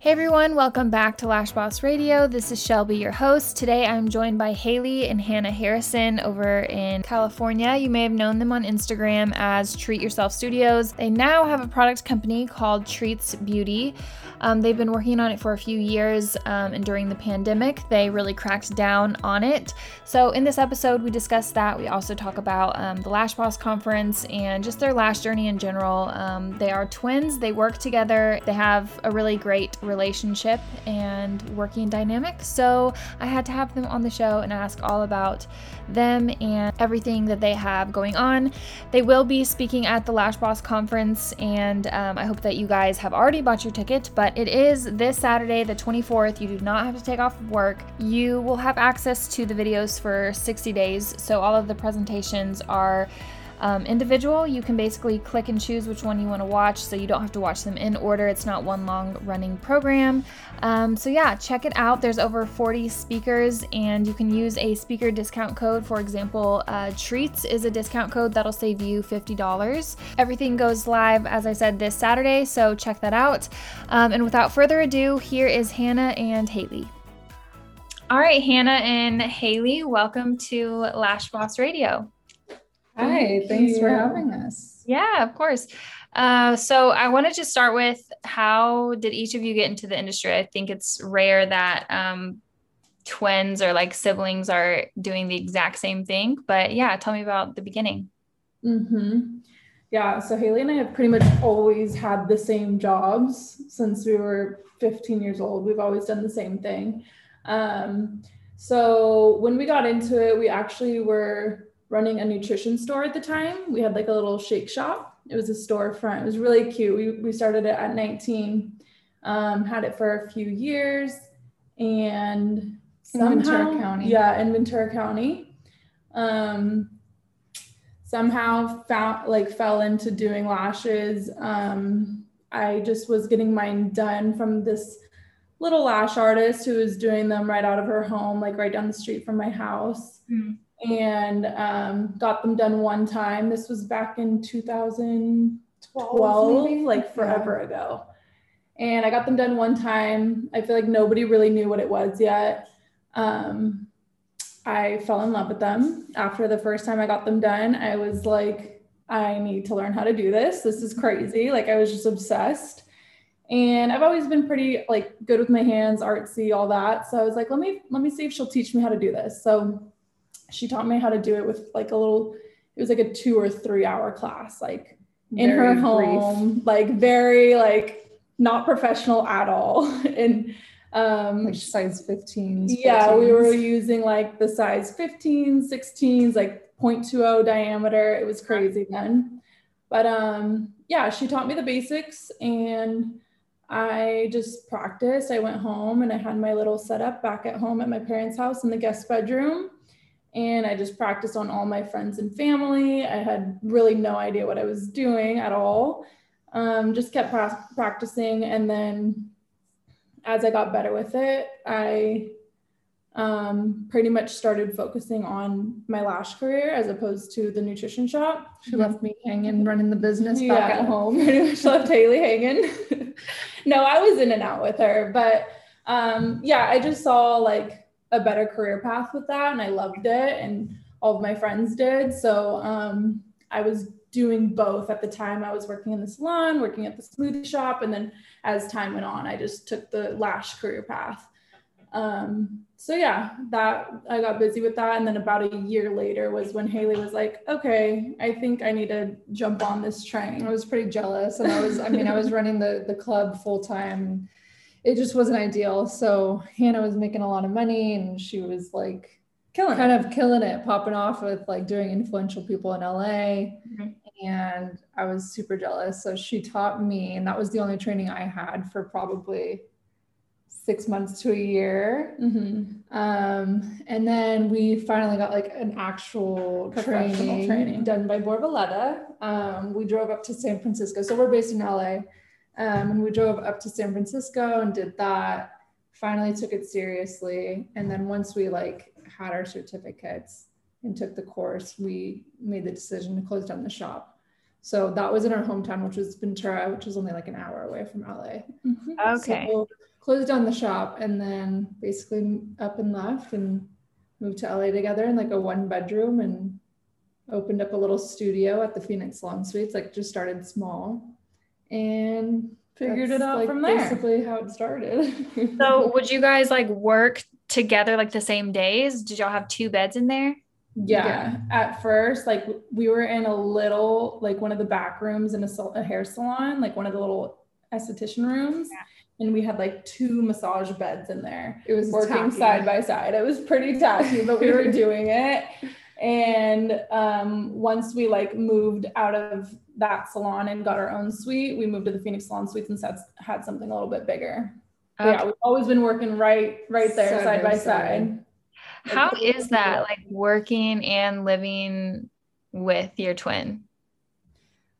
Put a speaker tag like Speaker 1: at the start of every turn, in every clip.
Speaker 1: Hey everyone, welcome back to Lash Boss Radio. This is Shelby, your host. Today I'm joined by Haley and Hannah Harrison over in California. You may have known them on Instagram as Treat Yourself Studios. They now have a product company called Treats Beauty. Um, they've been working on it for a few years, um, and during the pandemic, they really cracked down on it. So, in this episode, we discuss that. We also talk about um, the Lash Boss conference and just their lash journey in general. Um, they are twins, they work together, they have a really great relationship and working dynamic. So I had to have them on the show and ask all about them and everything that they have going on. They will be speaking at the Lash Boss conference, and um, I hope that you guys have already bought your ticket. But it is this Saturday, the 24th. You do not have to take off work. You will have access to the videos for 60 days. So all of the presentations are um, individual. You can basically click and choose which one you want to watch so you don't have to watch them in order. It's not one long running program. Um, so, yeah, check it out. There's over 40 speakers, and you can use a speaker discount code. For example, uh, Treats is a discount code that'll save you $50. Everything goes live, as I said, this Saturday, so check that out. Um, and without further ado, here is Hannah and Haley. All right, Hannah and Haley, welcome to Lash Boss Radio.
Speaker 2: Hi, thanks for having us.
Speaker 1: Yeah, of course. Uh, so I wanted to start with how did each of you get into the industry? I think it's rare that um, twins or like siblings are doing the exact same thing. But yeah, tell me about the beginning.
Speaker 2: Mm-hmm. Yeah, so Haley and I have pretty much always had the same jobs since we were 15 years old. We've always done the same thing. Um, so when we got into it, we actually were running a nutrition store at the time. We had like a little shake shop. It was a storefront. It was really cute. We, we started it at 19, um, had it for a few years, and somehow,
Speaker 1: in Ventura County.
Speaker 2: Yeah, in Ventura County. Um, somehow found like fell into doing lashes. Um, I just was getting mine done from this little lash artist who was doing them right out of her home, like right down the street from my house. Mm and um, got them done one time. This was back in 2012, like forever yeah. ago. And I got them done one time. I feel like nobody really knew what it was yet. Um, I fell in love with them after the first time I got them done. I was like, I need to learn how to do this. This is crazy. Like I was just obsessed. And I've always been pretty like good with my hands, artsy, all that. So I was like, let me let me see if she'll teach me how to do this. So she taught me how to do it with like a little it was like a two or three hour class like in very her home brief. like very like not professional at all and um
Speaker 1: like size 15
Speaker 2: yeah 14s. we were using like the size 15 16s like 0.20 diameter it was crazy then but um yeah she taught me the basics and I just practiced. I went home and I had my little setup back at home at my parents' house in the guest bedroom and I just practiced on all my friends and family. I had really no idea what I was doing at all. Um, just kept pra- practicing, and then as I got better with it, I um, pretty much started focusing on my lash career as opposed to the nutrition shop.
Speaker 1: She mm-hmm. left me hanging, running the business
Speaker 2: yeah,
Speaker 1: back at home.
Speaker 2: Pretty much left Haley hanging. no, I was in and out with her, but um, yeah, I just saw like a better career path with that and I loved it and all of my friends did. So um, I was doing both at the time. I was working in the salon, working at the smoothie shop, and then as time went on, I just took the lash career path. Um, so yeah, that I got busy with that, and then about a year later was when Haley was like, "Okay, I think I need to jump on this train."
Speaker 1: I was pretty jealous, and I was, I mean, I was running the the club full time it just wasn't ideal. So Hannah was making a lot of money and she was like
Speaker 2: killing
Speaker 1: kind
Speaker 2: it.
Speaker 1: of killing it, popping off with like doing influential people in LA. Mm-hmm. And I was super jealous. So she taught me, and that was the only training I had for probably six months to a year. Mm-hmm. Um, and then we finally got like an actual training, training, done by Borboleta. Um, we drove up to San Francisco. So we're based in LA. Um, and we drove up to San Francisco and did that. Finally took it seriously. And then once we like had our certificates and took the course, we made the decision to close down the shop. So that was in our hometown, which was Ventura, which was only like an hour away from LA.
Speaker 2: Mm-hmm. Okay. So closed down the shop and then basically up and left and moved to LA together in like a one bedroom and opened up a little studio at the Phoenix Salon Suites, like just started small and
Speaker 1: figured it out like from there.
Speaker 2: Basically how it started.
Speaker 1: so would you guys like work together like the same days? Did y'all have two beds in there?
Speaker 2: Yeah. yeah. At first, like we were in a little, like one of the back rooms in a, a hair salon, like one of the little esthetician rooms. Yeah and we had like two massage beds in there. It was working tacky. side by side. It was pretty tacky, but we were doing it. And um, once we like moved out of that salon and got our own suite, we moved to the Phoenix Salon Suites and had, had something a little bit bigger. Okay. Yeah, we've always been working right, right there, side, side by side. side.
Speaker 1: How like, is that like working and living with your twin?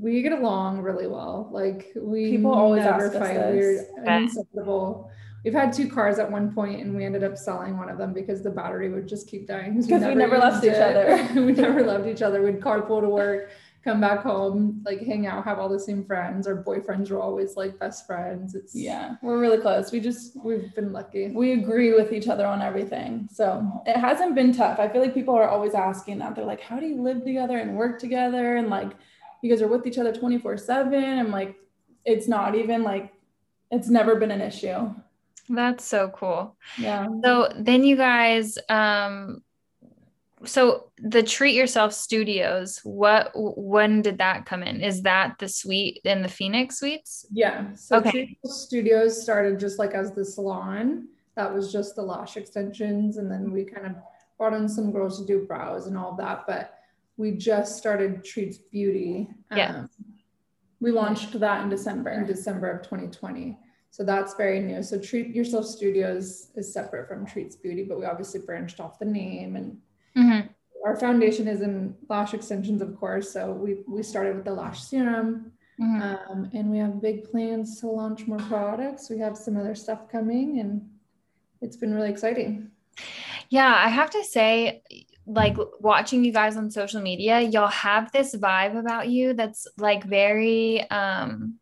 Speaker 2: we get along really well. Like we people always never fight. We're inseparable. We've had two cars at one point, and we ended up selling one of them because the battery would just keep dying.
Speaker 1: Because we, we never, left each other.
Speaker 2: we never loved each other. We'd carpool to work, come back home, like hang out, have all the same friends. Our boyfriends were always like best friends. It's
Speaker 1: yeah, we're really close. We just
Speaker 2: we've been lucky.
Speaker 1: We agree with each other on everything. So it hasn't been tough. I feel like people are always asking that. They're like, how do you live together and work together? And like you guys are with each other 24 7 i'm like it's not even like it's never been an issue that's so cool
Speaker 2: yeah
Speaker 1: so then you guys um so the treat yourself studios what when did that come in is that the suite in the phoenix suites
Speaker 2: yeah so okay. studios started just like as the salon that was just the lash extensions and then we kind of brought in some girls to do brows and all that but we just started Treats Beauty.
Speaker 1: Yeah. Um,
Speaker 2: we launched that in December, in December of 2020. So that's very new. So Treat Yourself Studios is separate from Treats Beauty, but we obviously branched off the name and mm-hmm. our foundation is in lash extensions, of course. So we we started with the lash serum. Mm-hmm. Um, and we have big plans to launch more products. We have some other stuff coming, and it's been really exciting.
Speaker 1: Yeah, I have to say, like watching you guys on social media, y'all have this vibe about you that's like very um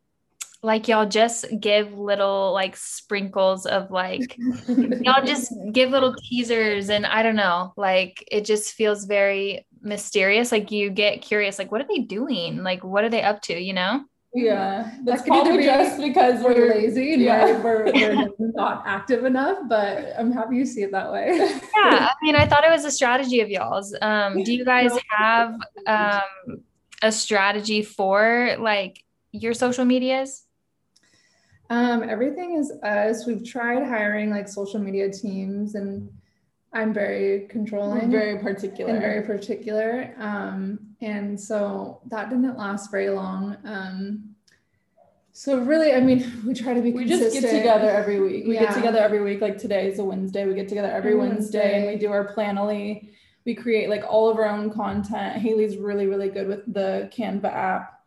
Speaker 1: like y'all just give little like sprinkles of like y'all just give little teasers and I don't know, like it just feels very mysterious. Like you get curious, like what are they doing? Like what are they up to, you know?
Speaker 2: Yeah, that's probably just because we're lazy and yeah. we're, we're, not active enough. But I'm happy you see it that way.
Speaker 1: yeah, I mean, I thought it was a strategy of y'all's. Um, do you guys have um, a strategy for like your social medias?
Speaker 2: Um, everything is us. We've tried hiring like social media teams and I'm very controlling, I'm
Speaker 1: very particular,
Speaker 2: and very particular. Um, and so that didn't last very long. Um, so really, I mean, we try to be.
Speaker 1: We consistent. just get together every week. We
Speaker 2: yeah. get together every week. Like today is a Wednesday. We get together every Wednesday, Wednesday, and we do our Planoly. We create like all of our own content. Haley's really, really good with the Canva app.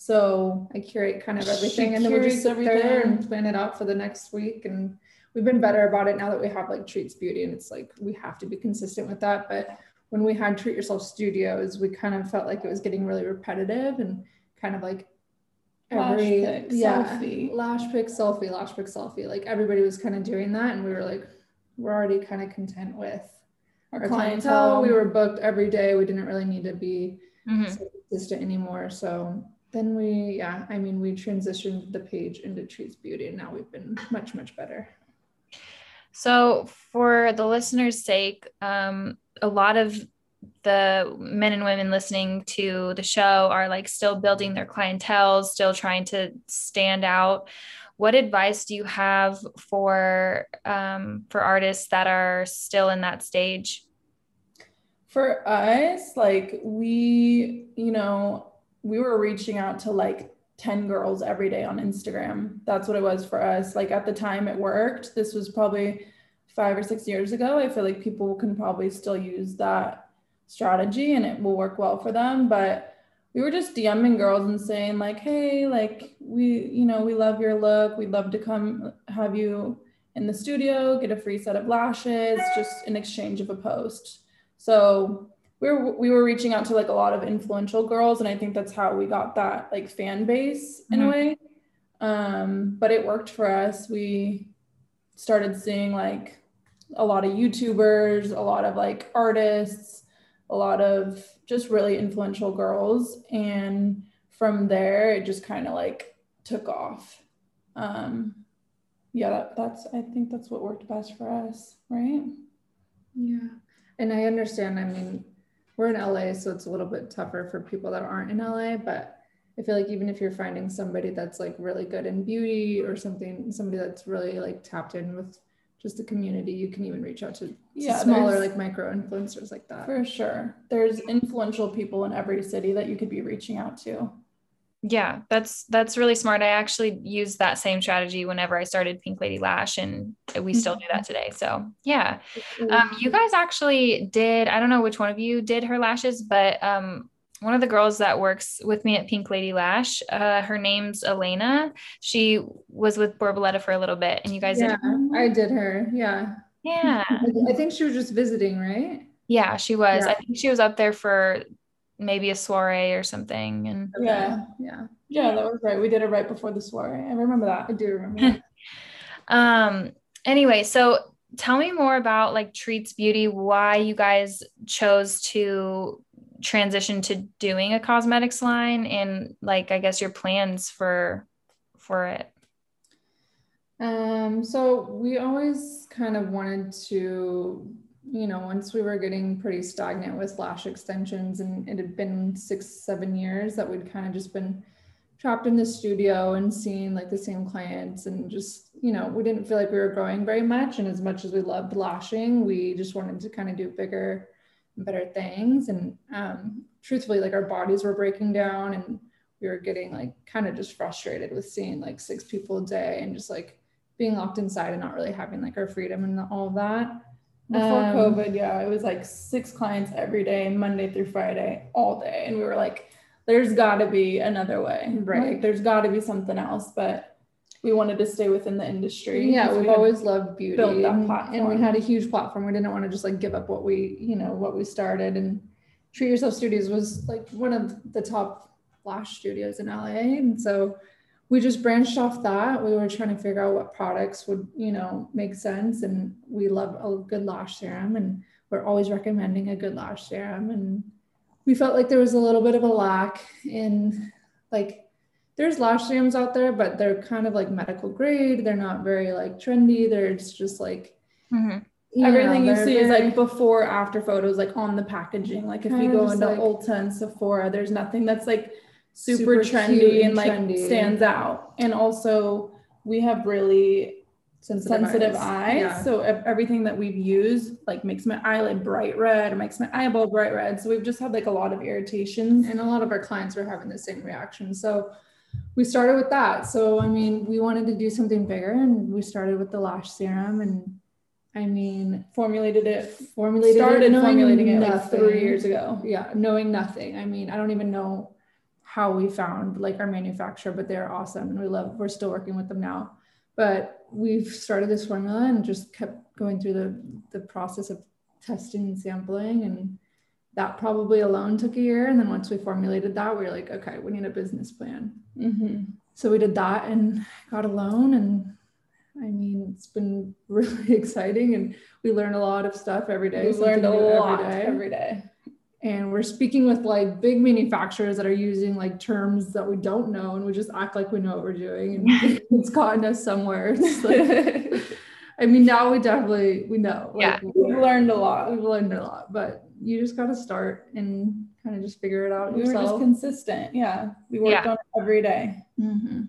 Speaker 2: So I curate kind of everything, she and then we just sit everything. there and plan it out for the next week and we've been better about it now that we have like Treats Beauty and it's like we have to be consistent with that. But when we had Treat Yourself Studios, we kind of felt like it was getting really repetitive and kind of like
Speaker 1: every lash pic,
Speaker 2: yeah, selfie. lash pic, selfie, lash pic, selfie. Like everybody was kind of doing that, and we were like, we're already kind of content with our, our clientele. clientele. We were booked every day. We didn't really need to be mm-hmm. so consistent anymore. So then we, yeah, I mean, we transitioned the page into Treats Beauty, and now we've been much, much better.
Speaker 1: So, for the listeners' sake, um, a lot of the men and women listening to the show are like still building their clientele, still trying to stand out. What advice do you have for um, for artists that are still in that stage?
Speaker 2: For us, like we, you know, we were reaching out to like 10 girls every day on Instagram. That's what it was for us. Like at the time it worked. This was probably five or six years ago. I feel like people can probably still use that strategy and it will work well for them. But we were just DMing girls and saying, like, hey, like, we, you know, we love your look. We'd love to come have you in the studio, get a free set of lashes, just in exchange of a post. So we were we were reaching out to like a lot of influential girls and i think that's how we got that like fan base in mm-hmm. a way um but it worked for us we started seeing like a lot of YouTubers, a lot of like artists, a lot of just really influential girls. And from there, it just kind of like took off. Um, yeah, that, that's, I think that's what worked best for us, right?
Speaker 3: Yeah. And I understand, I mean, we're in LA, so it's a little bit tougher for people that aren't in LA, but I feel like even if you're finding somebody that's like really good in beauty or something, somebody that's really like tapped in with just the community, you can even reach out to, yeah, smaller like micro influencers like that.
Speaker 2: For sure. There's influential people in every city that you could be reaching out to.
Speaker 1: Yeah, that's that's really smart. I actually used that same strategy whenever I started Pink Lady Lash, and we still do that today. So yeah, um, you guys actually did. I don't know which one of you did her lashes, but um, one of the girls that works with me at Pink Lady Lash, uh, her name's Elena. She was with Borboleta for a little bit, and you guys
Speaker 3: yeah, did. I did her. Yeah.
Speaker 1: Yeah.
Speaker 3: I think she was just visiting, right?
Speaker 1: Yeah, she was. Yeah. I think she was up there for maybe a soiree or something. And
Speaker 2: yeah, yeah, yeah, that was right. We did it right before the soiree. I remember that.
Speaker 3: I do remember.
Speaker 1: um. Anyway, so tell me more about like Treats Beauty. Why you guys chose to transition to doing a cosmetics line and like I guess your plans for for it?
Speaker 3: Um so we always kind of wanted to you know once we were getting pretty stagnant with lash extensions and it had been 6 7 years that we'd kind of just been trapped in the studio and seeing like the same clients and just you know we didn't feel like we were growing very much and as much as we loved lashing we just wanted to kind of do bigger better things. And um, truthfully, like our bodies were breaking down and we were getting like kind of just frustrated with seeing like six people a day and just like being locked inside and not really having like our freedom and all of that.
Speaker 2: Before um, COVID, yeah, it was like six clients every day, Monday through Friday, all day. And we were like, there's got to be another way, right? Like, there's got to be something else. But we wanted to stay within the industry.
Speaker 3: Yeah, we've we always loved beauty and, and, we had a huge platform. We didn't want to just like give up what we, you know, what we started and Treat Yourself Studios was like one of the top lash studios in LA. And so we just branched off that. We were trying to figure out what products would, you know, make sense. And we love a good lash serum and we're always recommending a good lash serum. And we felt like there was a little bit of a lack in like there's lash serums out there, but they're kind of like medical grade. They're not very like trendy. They're just like
Speaker 2: mm-hmm. you everything know, you see is like before after photos, like on the packaging. Like if you go into like, Ulta and Sephora, there's nothing that's like super, super trendy and like trendy. stands out. And also, we have really sensitive, sensitive eyes. eyes. Yeah. So everything that we've used like makes my eyelid bright red or makes my eyeball bright red. So we've just had like a lot of irritations.
Speaker 3: And a lot of our clients are having the same reaction. So we started with that. So, I mean, we wanted to do something bigger and we started with the lash serum and I mean,
Speaker 2: formulated it,
Speaker 3: formulated started
Speaker 2: it, formulating it like three years ago.
Speaker 3: Yeah, knowing nothing. I mean, I don't even know how we found like our manufacturer, but they're awesome and we love, we're still working with them now. But we've started this formula and just kept going through the, the process of testing and sampling and that probably alone took a year. And then once we formulated that, we were like, okay, we need a business plan. Mm-hmm. So we did that and got a loan. And I mean, it's been really exciting. And we learned a lot of stuff every day.
Speaker 2: We learned a lot every day. every day.
Speaker 3: And we're speaking with like big manufacturers that are using like terms that we don't know. And we just act like we know what we're doing. And it's gotten us somewhere. Like, I mean, now we definitely, we know.
Speaker 1: Like, yeah.
Speaker 2: We've learned a lot.
Speaker 3: We've learned a lot. But you just got to start and kind of just figure it out
Speaker 2: we yourself. were just consistent yeah we worked yeah. on it every day.
Speaker 1: Mm-hmm.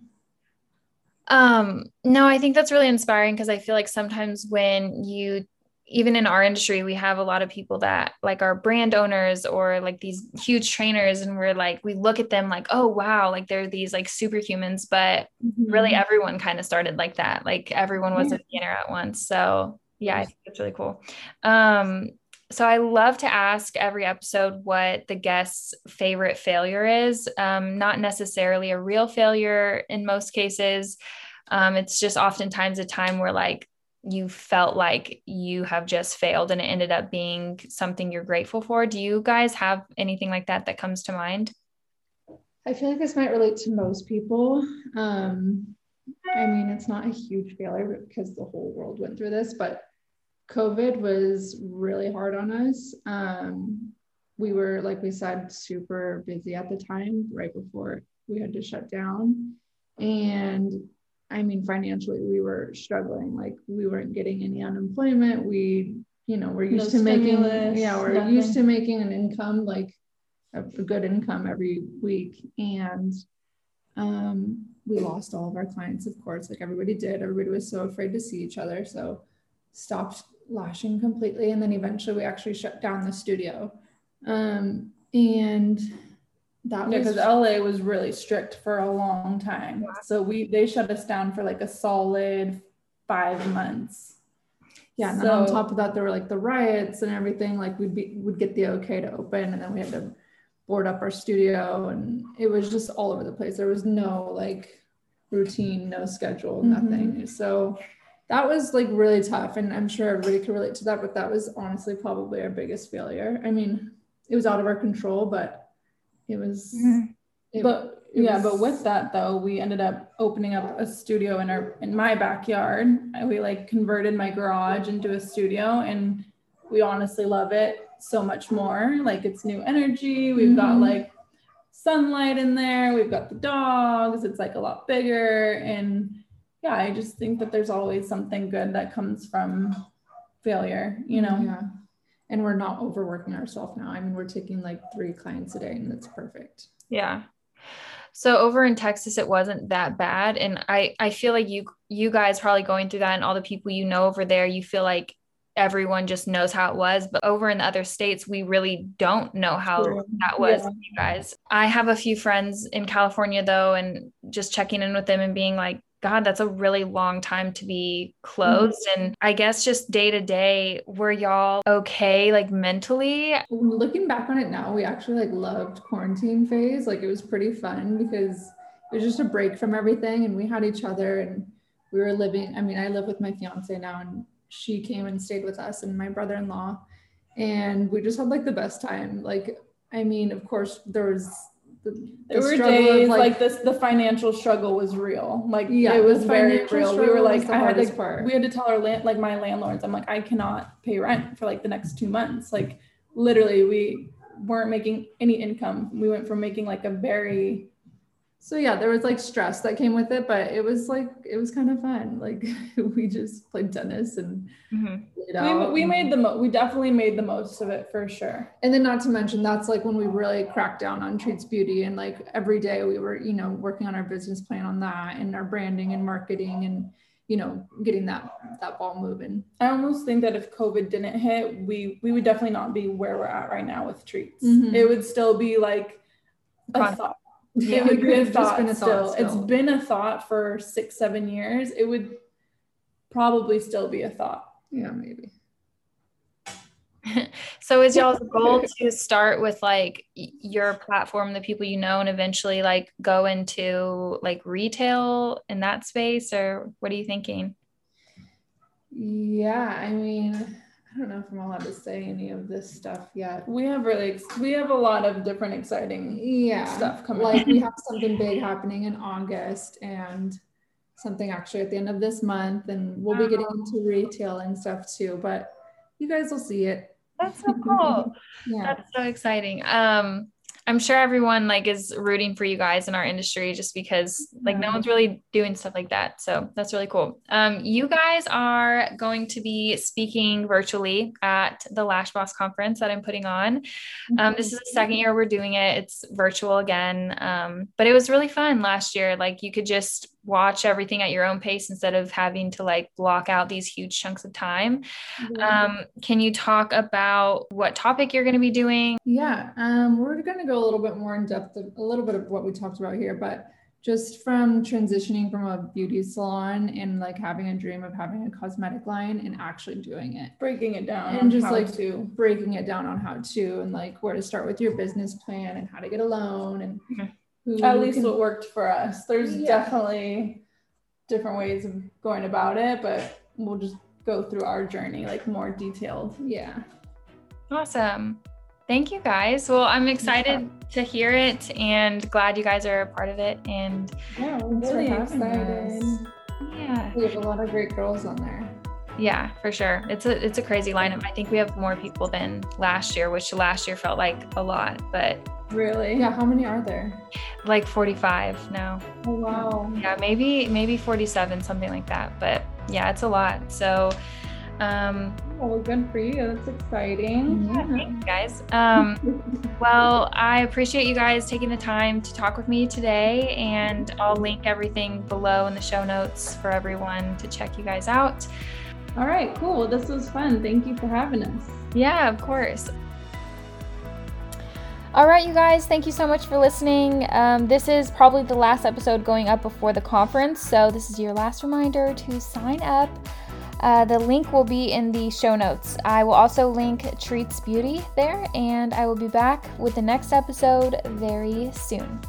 Speaker 1: um no i think that's really inspiring because i feel like sometimes when you even in our industry we have a lot of people that like are brand owners or like these huge trainers and we're like we look at them like oh wow like they're these like superhumans but mm-hmm. really everyone kind of started like that like everyone was yeah. a beginner at once so yeah i think that's really cool um so I love to ask every episode what the guest's favorite failure is. Um, not necessarily a real failure in most cases. Um, it's just oftentimes a time where like you felt like you have just failed and it ended up being something you're grateful for. Do you guys have anything like that that comes to mind?
Speaker 3: I feel like this might relate to most people. Um, I mean, it's not a huge failure because the whole world went through this, but COVID was really hard on us. Um, we were, like we said, super busy at the time, right before we had to shut down. And I mean, financially, we were struggling. Like, we weren't getting any unemployment. We, you know, we're used no to making, yeah, we're nothing. used to making an income, like a, a good income every week. And um, we lost all of our clients, of course, like everybody did. Everybody was so afraid to see each other. So, stopped lashing completely. And then eventually, we actually shut down the studio. Um, and
Speaker 2: that yeah, because LA was really strict for a long time. So we they shut us down for like a solid five months.
Speaker 3: Yeah, and so, on top of that, there were like the riots and everything. Like we'd be would get the okay to open, and then we had to board up our studio, and it was just all over the place. There was no like routine, no schedule, mm-hmm. nothing. So that was like really tough, and I'm sure everybody could relate to that. But that was honestly probably our biggest failure. I mean, it was out of our control, but it was mm-hmm.
Speaker 2: it, but it yeah was, but with that though we ended up opening up a studio in our in my backyard. We like converted my garage into a studio and we honestly love it so much more. Like it's new energy. We've mm-hmm. got like sunlight in there. We've got the dogs. It's like a lot bigger. And yeah i just think that there's always something good that comes from failure you know?
Speaker 3: Yeah and we're not overworking ourselves now. I mean, we're taking like three clients a day and that's perfect.
Speaker 1: Yeah. So over in Texas, it wasn't that bad. And I, I feel like you, you guys probably going through that and all the people you know over there, you feel like everyone just knows how it was. But over in the other states, we really don't know how that was yeah. you guys. I have a few friends in California though, and just checking in with them and being like, God, that's a really long time to be closed. Mm-hmm. And I guess just day to day, were y'all okay, like mentally?
Speaker 3: Looking back on it now, we actually like loved quarantine phase. Like it was pretty fun because it was just a break from everything and we had each other and we were living. I mean, I live with my fiance now and she came and stayed with us and my brother in law. And we just had like the best time. Like, I mean, of course, there was
Speaker 2: the, there were days like, like, this the financial struggle was real. Like yeah it was very real. We were like i had to part. we had to tell our land like my landlords i'm like i cannot pay rent for like the next two months. Like literally we weren't making any income. We went from making like a very
Speaker 3: so yeah there was like stress that came with it but it was like it was kind of fun. Like we just played tennis and
Speaker 2: mm-hmm. we, we made the mo- we definitely made the most of it for sure.
Speaker 3: And then not to mention that's like when we really cracked down on treats beauty and like every day we were you know working on our business plan on that and our branding and marketing and you know getting that that ball moving.
Speaker 2: I almost think that if covid didn't hit we we would definitely not be where we're at right now with treats. Mm-hmm. it would still be like a thought yeah, it would be a thought, been a thought still. still. It's been a thought for six, seven years. It would probably still be a thought.
Speaker 3: Yeah, maybe.
Speaker 1: so is y'all's goal to start with like your platform, the people you know, and eventually like go into like retail in that space, or what are you thinking?
Speaker 3: Yeah, I mean, I don't know if I'm allowed to say any of this stuff yet.
Speaker 2: We have really, we have a lot of different exciting
Speaker 3: yeah stuff coming. Like we have something big happening in August and something actually at the end of this month, and we'll be getting into retail and stuff too. But you guys will see it.
Speaker 1: That's so cool. yeah, that's so exciting. Um, I'm sure everyone like is rooting for you guys in our industry just because like no one's really doing stuff like that. So that's really cool. Um, you guys are going to be speaking virtually at the Lash Boss conference that I'm putting on. Um, this is the second year we're doing it. It's virtual again, um, but it was really fun last year. Like you could just watch everything at your own pace instead of having to like block out these huge chunks of time. Um, can you talk about what topic you're going to be doing?
Speaker 3: Yeah, um, we're going to go a little bit more in depth, of, a little bit of what we talked about here, but just from transitioning from a beauty salon and like having a dream of having a cosmetic line and actually doing it
Speaker 2: breaking it down
Speaker 3: and just like to breaking it down on how to and like where to start with your business plan and how to get a loan and mm-hmm Hmm,
Speaker 2: at least can, what worked for us. There's yeah. definitely different ways of going about it, but we'll just go through our journey like more detailed.
Speaker 3: Yeah.
Speaker 1: Awesome. Thank you guys. Well, I'm excited to hear it and glad you guys are a part of it. And
Speaker 2: yeah, we're really excited.
Speaker 3: Us. Yeah. We have a lot of great girls on there.
Speaker 1: Yeah, for sure. It's a it's a crazy lineup. I think we have more people than last year, which last year felt like a lot, but
Speaker 2: really,
Speaker 3: yeah. How many are there?
Speaker 1: Like 45 now.
Speaker 2: Oh wow.
Speaker 1: Yeah, maybe maybe 47, something like that. But yeah, it's a lot. So um,
Speaker 2: well, good for you. That's exciting.
Speaker 1: Yeah, thanks, guys. Um, well, I appreciate you guys taking the time to talk with me today, and I'll link everything below in the show notes for everyone to check you guys out.
Speaker 2: All right, cool. This was fun. Thank you for having us.
Speaker 1: Yeah, of course. All right, you guys, thank you so much for listening. Um, this is probably the last episode going up before the conference, so this is your last reminder to sign up. Uh, the link will be in the show notes. I will also link Treats Beauty there, and I will be back with the next episode very soon.